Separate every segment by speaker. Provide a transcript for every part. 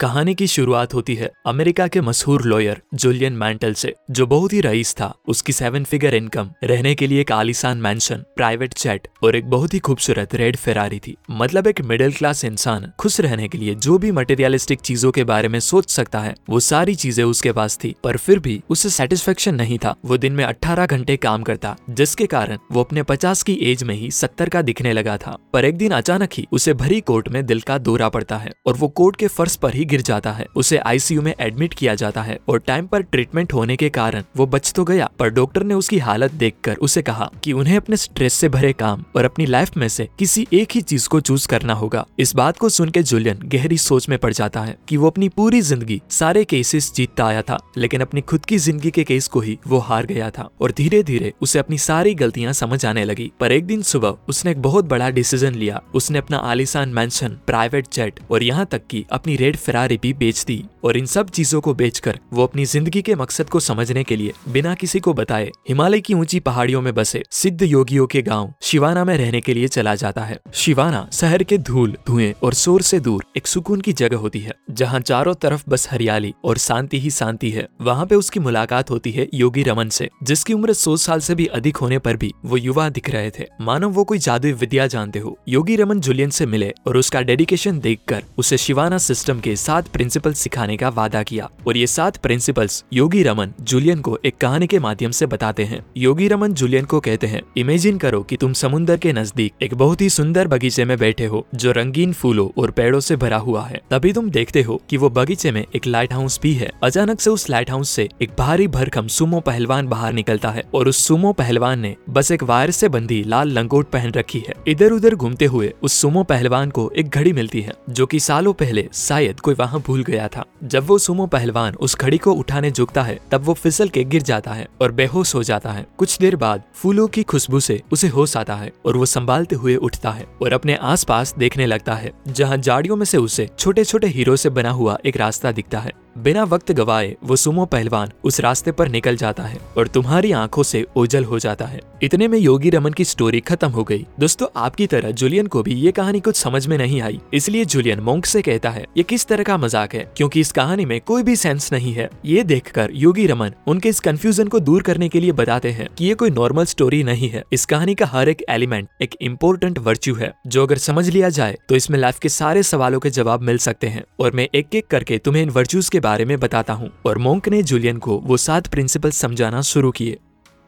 Speaker 1: कहानी की शुरुआत होती है अमेरिका के मशहूर लॉयर जूलियन मैंटल से, जो बहुत ही रईस था। उसकी सेवन फिगर इनकम, रहने के लिए एक आलिशान मैंशन प्राइवेट जेट और एक बहुत ही खूबसूरत रेड फेरारी थी। मतलब एक मिडिल क्लास इंसान, खुश रहने के लिए जो भी मटेरियलिस्टिक चीज़ों के बारे में सोच सकता है, वो सारी चीज़ें उसके पास थी। पर फिर भी उसे सेटिस्फेक्शन नहीं था। वो दिन में अट्ठारह घंटे काम करता, जिसके कारण वो अपने पचास की एज में ही सत्तर का दिखने लगा था। पर एक दिन अचानक ही उसे भरी कोर्ट में दिल का दौरा पड़ता है और वो कोर्ट के फर्श पर ही गिर जाता है। उसे आईसीयू में एडमिट किया जाता है और टाइम पर ट्रीटमेंट होने के कारण वो बच तो गया, पर डॉक्टर ने उसकी हालत देखकर उसे कहा कि उन्हें अपने स्ट्रेस से भरे काम और अपनी लाइफ में से किसी एक ही चीज़ को चूज़ करना होगा। इस बात को सुन के जुलियन गहरी सोच में पड़ जाता है कि वो अपनी पूरी ज़िंदगी सारे केसेस जीतता आया था, लेकिन अपनी खुद की ज़िंदगी के केस को ही वो हार गया था और धीरे धीरे उसे अपनी सारी गलतियाँ समझ आने लगी। पर एक दिन सुबह उसने एक बहुत बड़ा डिसीज़न लिया। उसने अपना आलिशान मैंशन प्राइवेट जेट और यहाँ तक की अपनी रेड फेरारी भी बेच दी और इन सब चीज़ों को बेचकर वो अपनी ज़िंदगी के मकसद को समझने के लिए बिना किसी को बताए हिमालय की ऊँची पहाड़ियों में बसे सिद्ध योगियों के गाँव शिवाना में रहने के लिए चला जाता है। शिवाना शहर के धूल, धुएँ और शोर से दूर एक सुकून की जगह होती है, जहाँ चारों तरफ़ बस हरियाली और शांति ही शांति है। वहाँ पे उसकी मुलाकात होती है योगी रमन से, जिसकी उम्र सौ साल से भी अधिक होने पर भी वो युवा दिख रहे थे। मानो वो कोई जादुई विद्या जानते हो। योगी रमन जुलियन से मिले और उसका डेडिकेशन देखकर उसे शिवाना सिस्टम के सात प्रिंसिपल सिखाने का वादा किया और ये सात प्रिंसिपल्स योगी रमन, जूलियन को एक कहानी के माध्यम से बताते हैं। योगी रमन, जूलियन को कहते हैं इमेजिन करो कि तुम समुन्दर के नज़दीक एक बहुत ही सुंदर बगीचे में बैठे हो, जो रंगीन फूलों और पेड़ों से भरा हुआ है। तभी तुम देखते हो कि वो बगीचे में एक लाइट हाउस भी है। अचानक से उस लाइट हाउस से एक भारी भरखम सुमो पहलवान बाहर निकलता है और उस सुमो पहलवान ने बस एक वायर से बंधी लाल लंगोट पहन रखी है। इधर उधर घूमते हुए उस सुमो पहलवान को एक घड़ी मिलती है, जो कि सालों पहले शायद कोई वहाँ भूल गया था। जब वो सुमो पहलवान उस खड़ी को उठाने झुकता है, तब वो फिसल के गिर जाता है और बेहोश हो जाता है। कुछ देर बाद फूलों की खुशबू से उसे होश आता है और वो संभालते हुए उठता है और अपने आसपास देखने लगता है, जहाँ जाड़ियों में से उसे छोटे छोटे हीरो से बना हुआ एक रास्ता दिखता है। बिना वक्त गवाए, वो सुमो पहलवान उस रास्ते पर निकल जाता है और तुम्हारी आँखों से ओझल हो जाता है। इतने में योगी रमन की स्टोरी खत्म हो गई। दोस्तों, आपकी तरह जूलियन को भी ये कहानी कुछ समझ में नहीं आई, इसलिए जूलियन मोंक से कहता है, ये किस तरह का मज़ाक है? क्योंकि इस कहानी में कोई भी सेंस नहीं है। ये देखकर योगी रमन उनके इस कंफ्यूजन को दूर करने के लिए बताते हैं कि ये कोई नॉर्मल स्टोरी नहीं है। इस कहानी का हर एक एलिमेंट एक इम्पोर्टेंट वर्च्यू है। जो अगर समझ लिया जाए तो इसमें लाइफ के सारे सवालों के जवाब मिल सकते हैं। और मैं एक एक करके तुम्हें इन वर्च्यूज के बारे में बताता हूँ और मोंक ने जूलियन को वो सात प्रिंसिपल समझाना शुरू किए।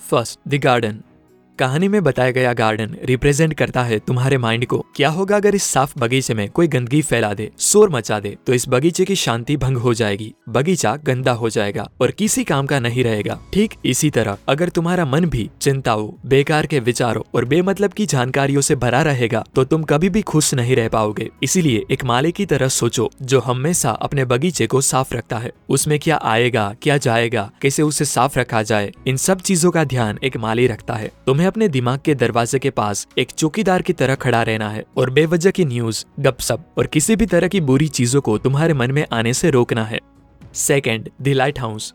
Speaker 1: फ़र्स्ट द गार्डन कहानी में बताया गया गार्डन रिप्रेजेंट करता है तुम्हारे माइंड को। क्या होगा अगर इस साफ़ बगीचे में कोई गंदगी फैला दे, शोर मचा दे तो इस बगीचे की शांति भंग हो जाएगी, बगीचा गंदा हो जाएगा और किसी काम का नहीं रहेगा। ठीक इसी तरह, अगर तुम्हारा मन भी चिंताओं, बेकार के विचारों और बेमतलब की जानकारियों से भरा रहेगा तो तुम कभी भी खुश नहीं रह पाओगे। इसीलिए एक माले की तरह सोचो, जो हमेशा अपने बगीचे को साफ़ रखता है। उसमें क्या आएगा, क्या जाएगा, कैसे उसे साफ़ रखा जाए, इन सब चीज़ों का ध्यान एक माली रखता है। तुम्हें अपने दिमाग के दरवाजे के पास एक चौकीदार की तरह खड़ा रहना है और बेवजह की न्यूज़ गपसप और किसी भी तरह की बुरी चीज़ों को तुम्हारे मन में आने से रोकना है। Second the lighthouse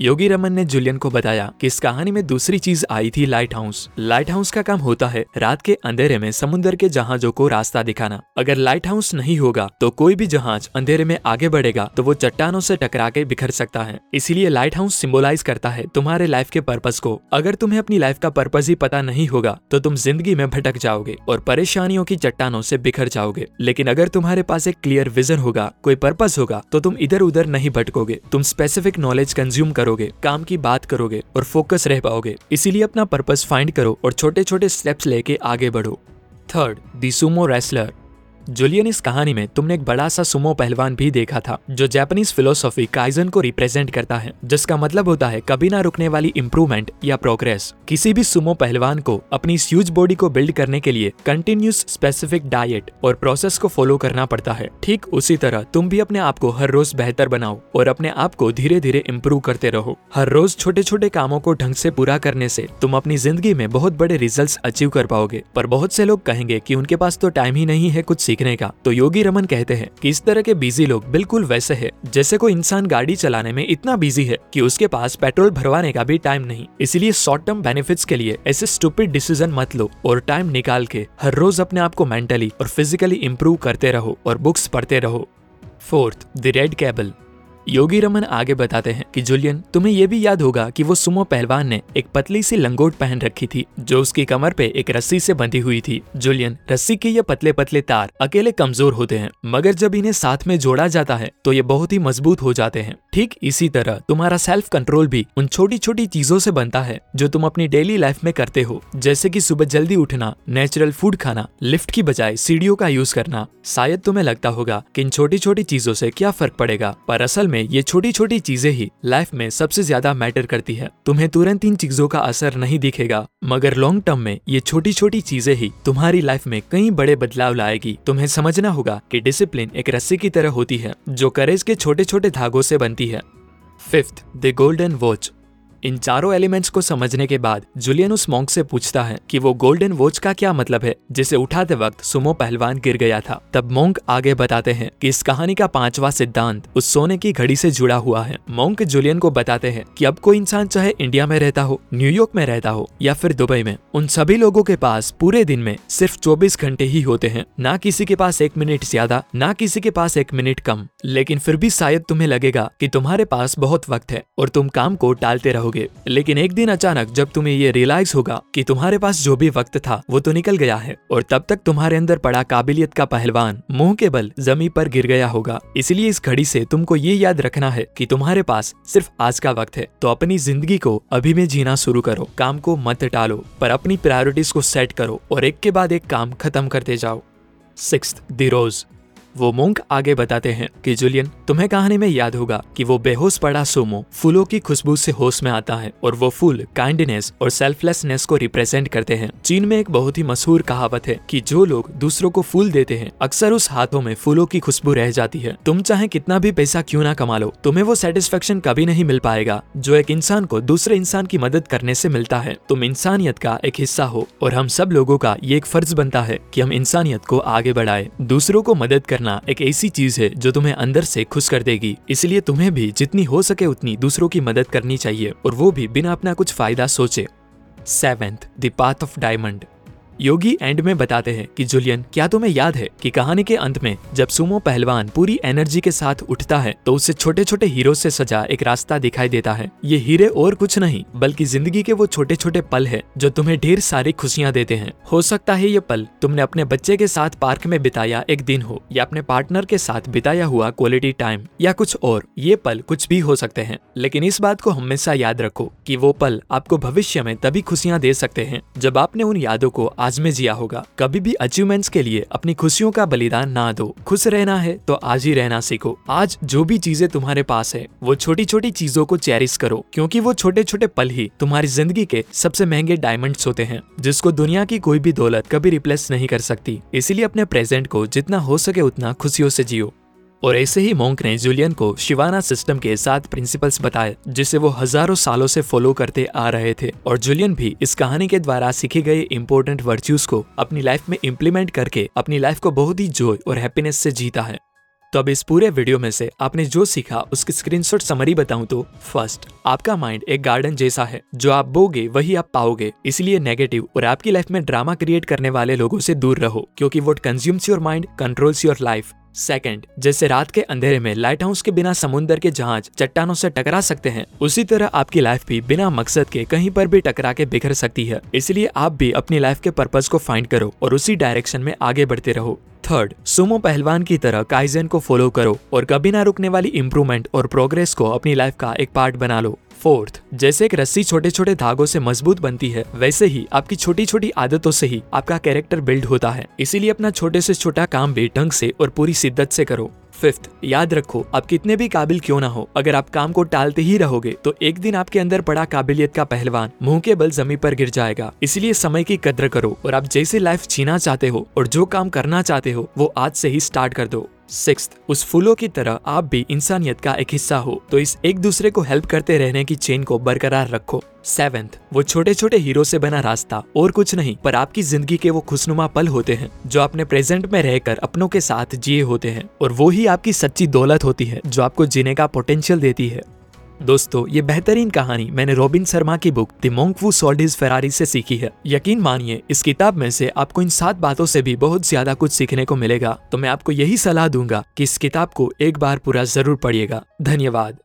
Speaker 1: Yogi Raman ने जुलियन को बताया कि इस कहानी में दूसरी चीज़ आई थी लाइट हाउस। लाइट हाउस का काम होता है रात के अंधेरे में समुद्र के जहाजों को रास्ता दिखाना। अगर लाइट हाउस नहीं होगा तो कोई भी जहाज़ अंधेरे में आगे बढ़ेगा तो वो चट्टानों से टकरा के बिखर सकता है। इसीलिए लाइट हाउस सिम्बोलाइज करता है तुम्हारे लाइफ के पर्पज को। अगर तुम्हें अपनी लाइफ का पर्पज ही पता नहीं होगा तो तुम ज़िंदगी में भटक जाओगे और परेशानियों की चट्टानों से बिखर जाओगे। लेकिन अगर तुम्हारे पास एक क्लियर विजन होगा, कोई पर्पज होगा तो तुम इधर उधर नहीं भटकोगे। तुम स्पेसिफिक नॉलेज कंज्यूम करो करोगे, काम की बात करोगे और फोकस रह पाओगे। इसीलिए अपना पर्पस फाइंड करो और छोटे छोटे स्टेप्स लेके आगे बढ़ो। Third the sumo wrestler Julian इस कहानी में तुमने एक बड़ा सा सुमो पहलवान भी देखा था, जो जापानीज फिलोसॉफी काइजन को रिप्रेजेंट करता है, जिसका मतलब होता है कभी ना रुकने वाली इम्प्रूवमेंट या प्रोग्रेस किसी भी सुमो पहलवान को अपनी ह्यूज बॉडी को बिल्ड करने के लिए कंटिन्यूस स्पेसिफिक डाइट और प्रोसेस को फॉलो करना पड़ता है। ठीक उसी तरह तुम भी अपने आप को हर रोज बेहतर बनाओ और अपने आप को धीरे धीरे इम्प्रूव करते रहो। हर रोज छोटे छोटे कामों को ढंग से पूरा करने से तुम अपनी ज़िंदगी में बहुत बड़े रिज़ल्ट अचीव कर पाओगे, पर बहुत से लोग कहेंगे की उनके पास तो टाइम ही नहीं है कुछ सीखने का। तो योगी रमन कहते हैं कि इस तरह के बिज़ी लोग बिल्कुल वैसे है, जैसे कोई इंसान गाड़ी चलाने में इतना बिज़ी है कि उसके पास पेट्रोल भरवाने का भी टाइम नहीं। इसलिए शॉर्ट टर्म बेनिफिट्स के लिए ऐसे स्टूपिड डिसीज़न मत लो और टाइम निकाल के हर रोज अपने आप को मेंटली और फिजिकली इम्प्रूव करते रहो और बुक्स पढ़ते रहो। Fourth the red cable Yogi Raman आगे बताते हैं कि जुलियन, तुम्हें ये भी याद होगा कि वो सुमो पहलवान ने एक पतली सी लंगोट पहन रखी थी, जो उसकी कमर पे एक रस्सी से बंधी हुई थी। जुलियन, रस्सी के ये पतले पतले तार अकेले कमज़ोर होते हैं, मगर जब इन्हें साथ में जोड़ा जाता है तो ये बहुत ही मज़बूत हो जाते हैं। ठीक इसी तरह, तुम्हारा सेल्फ कंट्रोल भी उन छोटी छोटी चीज़ों से बनता है, जो तुम अपनी डेली लाइफ में करते हो, जैसे की सुबह जल्दी उठना नेचुरल फ़ूड खाना लिफ्ट की बजाय सीढ़ियों का यूज़ करना। शायद तुम्हें लगता होगा की इन छोटी छोटी चीज़ों से क्या फ़र्क पड़ेगा, पर असल में ये छोटी छोटी चीज़ें ही लाइफ में सबसे ज़्यादा मैटर करती है। तुम्हें तुरंत इन चीज़ों का असर नहीं दिखेगा, मगर लॉन्ग टर्म में ये छोटी छोटी चीज़ें ही तुम्हारी लाइफ में कई बड़े बदलाव लाएगी। तुम्हें समझना होगा कि डिसिप्लिन एक रस्सी की तरह होती है, जो करेज के छोटे छोटे धागों से बनती है। फिफ्थ द गोल्डन वॉच इन चारों एलिमेंट्स को समझने के बाद जुलियन उस मॉन्क से पूछता है कि वो गोल्डन वॉच का क्या मतलब है, जिसे उठाते वक्त सुमो पहलवान गिर गया था। तब मोंक आगे बताते हैं कि इस कहानी का पांचवा सिद्धांत उस सोने की घड़ी से जुड़ा हुआ है। मोंक जुलियन को बताते हैं कि अब कोई इंसान चाहे इंडिया में रहता हो न्यूयॉर्क में रहता हो, या फिर दुबई में, उन सभी लोगों के पास पूरे दिन में सिर्फ़ चौबीस घंटे ही होते हैं। ना किसी के पास एक मिनट ज़्यादा, ना किसी के पास एक मिनट कम। लेकिन फिर भी शायद तुम्हें लगेगा की तुम्हारे पास बहुत वक्त है और तुम काम को टालते रहो रहोगे लेकिन एक दिन अचानक जब तुम्हें ये रियलाइज़ होगा कि तुम्हारे पास जो भी वक्त था, वो तो निकल गया है, और तब तक तुम्हारे अंदर पड़ा काबिलियत का पहलवान, मुँह के बल जमी पर गिर गया होगा। इसलिए इस घड़ी से तुमको ये याद रखना है कि तुम्हारे पास सिर्फ़ आज का वक्त है। तो अपनी ज़िंदगी को अभी में जीना शुरू करो। काम को मत टालो, पर अपनी प्रायोरिटीज को सेट करो, और एक के बाद एक काम खत्म करते जाओ। सिक्स द रोज वो मोंक आगे बताते हैं कि जुलियन, तुम्हें कहानी में याद होगा कि वो बेहोश पड़ा सोमो फूलों की खुशबू से होश में आता है और वो फूल काइंडनेस और सेल्फलेसनेस को रिप्रेजेंट करते हैं। चीन में एक बहुत ही मशहूर कहावत है कि जो लोग दूसरों को फूल देते हैं, अक्सर उस हाथों में फूलों की खुशबू रह जाती है। तुम चाहे कितना भी पैसा क्यों ना कमा लो, तुम्हें वो सेटिस्फेक्शन कभी नहीं मिल पाएगा, जो एक इंसान को दूसरे इंसान की मदद करने से मिलता है। तुम इंसानियत का एक हिस्सा हो और हम सब लोगों का ये एक फ़र्ज़ बनता है कि हम इंसानियत को आगे बढ़ाए। दूसरों को मदद करना करना एक ऐसी चीज़ है जो तुम्हें अंदर से खुश कर देगी। इसलिए तुम्हें भी जितनी हो सके उतनी दूसरों की मदद करनी चाहिए और वो भी बिना अपना कुछ फ़ायदा सोचे। Seventh the path of diamond. Yogi end में बताते हैं कि जुलियन, क्या तुम्हें याद है कि कहानी के अंत में जब सुमो पहलवान पूरी एनर्जी के साथ उठता है तो उसे छोटे छोटे हीरो से सजा एक रास्ता दिखाई देता है। ये हीरे और कुछ नहीं, बल्कि ज़िंदगी के वो छोटे छोटे पल है जो तुम्हें ढेर सारी खुशियाँ देते हैं। हो सकता है ये पल तुमने अपने बच्चे के साथ पार्क में बिताया एक दिन हो, या अपने पार्टनर के साथ बिताया हुआ क्वालिटी टाइम या कुछ और। ये पल कुछ भी हो सकते हैं, लेकिन इस बात को हमेशा याद रखो कि वो पल आपको भविष्य में तभी खुशियाँ दे सकते हैं, जब आपने उन यादों को आज में जिया होगा। कभी भी अचीवमेंट्स के लिए अपनी खुशियों का बलिदान ना दो। खुश रहना है तो आज ही रहना सीखो। आज जो भी चीज़ें तुम्हारे पास है, वो छोटी छोटी चीज़ों को चेरिस करो, क्योंकि वो छोटे छोटे पल ही तुम्हारी ज़िंदगी के सबसे महँगे डायमंड्स होते हैं, जिसको दुनिया की कोई भी दौलत कभी रिप्लेस नहीं कर सकती। इसीलिए अपने प्रेजेंट को जितना हो सके उतना खुशियों से जियो। और ऐसे ही मोंक ने जूलियन को शिवाना सिस्टम के सात प्रिंसिपल्स बताए, जिसे वो हज़ारों सालों से फॉलो करते आ रहे थे। और जूलियन भी इस कहानी के द्वारा सीखे गए इम्पोर्टेंट वर्च्यूज को अपनी लाइफ में इम्प्लीमेंट करके अपनी लाइफ को बहुत ही जॉय और हैप्पीनेस से जीता है। तो अब इस पूरे वीडियो में से आपने जो सीखा, उसकी स्क्रीनशॉट समरी बताऊँ तो फ़र्स्ट आपका माइंड एक गार्डन जैसा है, जो आप बोगे वही आप पाओगे। इसलिए नेगेटिव और आपकी लाइफ में ड्रामा क्रिएट करने वाले लोगों से दूर रहो, क्योंकि वो consumes your mind controls your life second जैसे रात के अंधेरे में लाइट हाउस के बिना समुद्र के जहाज़ चट्टानों से टकरा सकते हैं, उसी तरह आपकी लाइफ भी बिना मकसद के कहीं पर भी टकरा के बिखर सकती है। इसलिए आप भी अपनी लाइफ के पर्पज को फाइंड करो और उसी डायरेक्शन में आगे बढ़ते रहो। थर्ड सुमो पहलवान की तरह काइजन को फॉलो करो और कभी ना रुकने वाली इम्प्रूवमेंट और प्रोग्रेस को अपनी लाइफ का एक पार्ट बना लो। फोर्थ, जैसे एक रस्सी छोटे छोटे धागों से मज़बूत बनती है, वैसे ही आपकी छोटी छोटी आदतों से ही आपका कैरेक्टर बिल्ड होता है। इसीलिए अपना छोटे से छोटा काम भी ढंग से और पूरी शिद्दत से करो। फिफ्थ, याद रखो, आप कितने भी काबिल क्यों ना हो, अगर आप काम को टालते ही रहोगे तो एक दिन आपके अंदर पड़ा काबिलियत का पहलवान मुँह के बल ज़मीन पर गिर जाएगा। इसलिए समय की कद्र करो और आप जैसे लाइफ जीना चाहते हो और जो काम करना चाहते हो, वो आज से ही स्टार्ट कर दो। सिक्स उस फूलों की तरह आप भी इंसानियत का एक हिस्सा हो तो इस एक दूसरे को हेल्प करते रहने की चेन को बरकरार रखो। सेवेंथ वो छोटे छोटे हीरो से बना रास्ता, और कुछ नहीं, पर आपकी ज़िंदगी के वो खुशनुमा पल होते हैं, जो आपने प्रेजेंट में रहकर अपनों के साथ जिए होते हैं, और वो ही आपकी सच्ची दौलत होती है, जो आपको जीने का पोटेंशियल देती है। दोस्तों, ये बेहतरीन कहानी मैंने रॉबिन शर्मा की book the monk who sold his Ferrari से सीखी है। यकीन मानिए, इस किताब में से आपको इन सात बातों से भी बहुत ज़्यादा कुछ सीखने को मिलेगा तो मैं आपको यही सलाह दूँगा कि इस किताब को एक बार पूरा ज़रूर पढ़िएगा। धन्यवाद।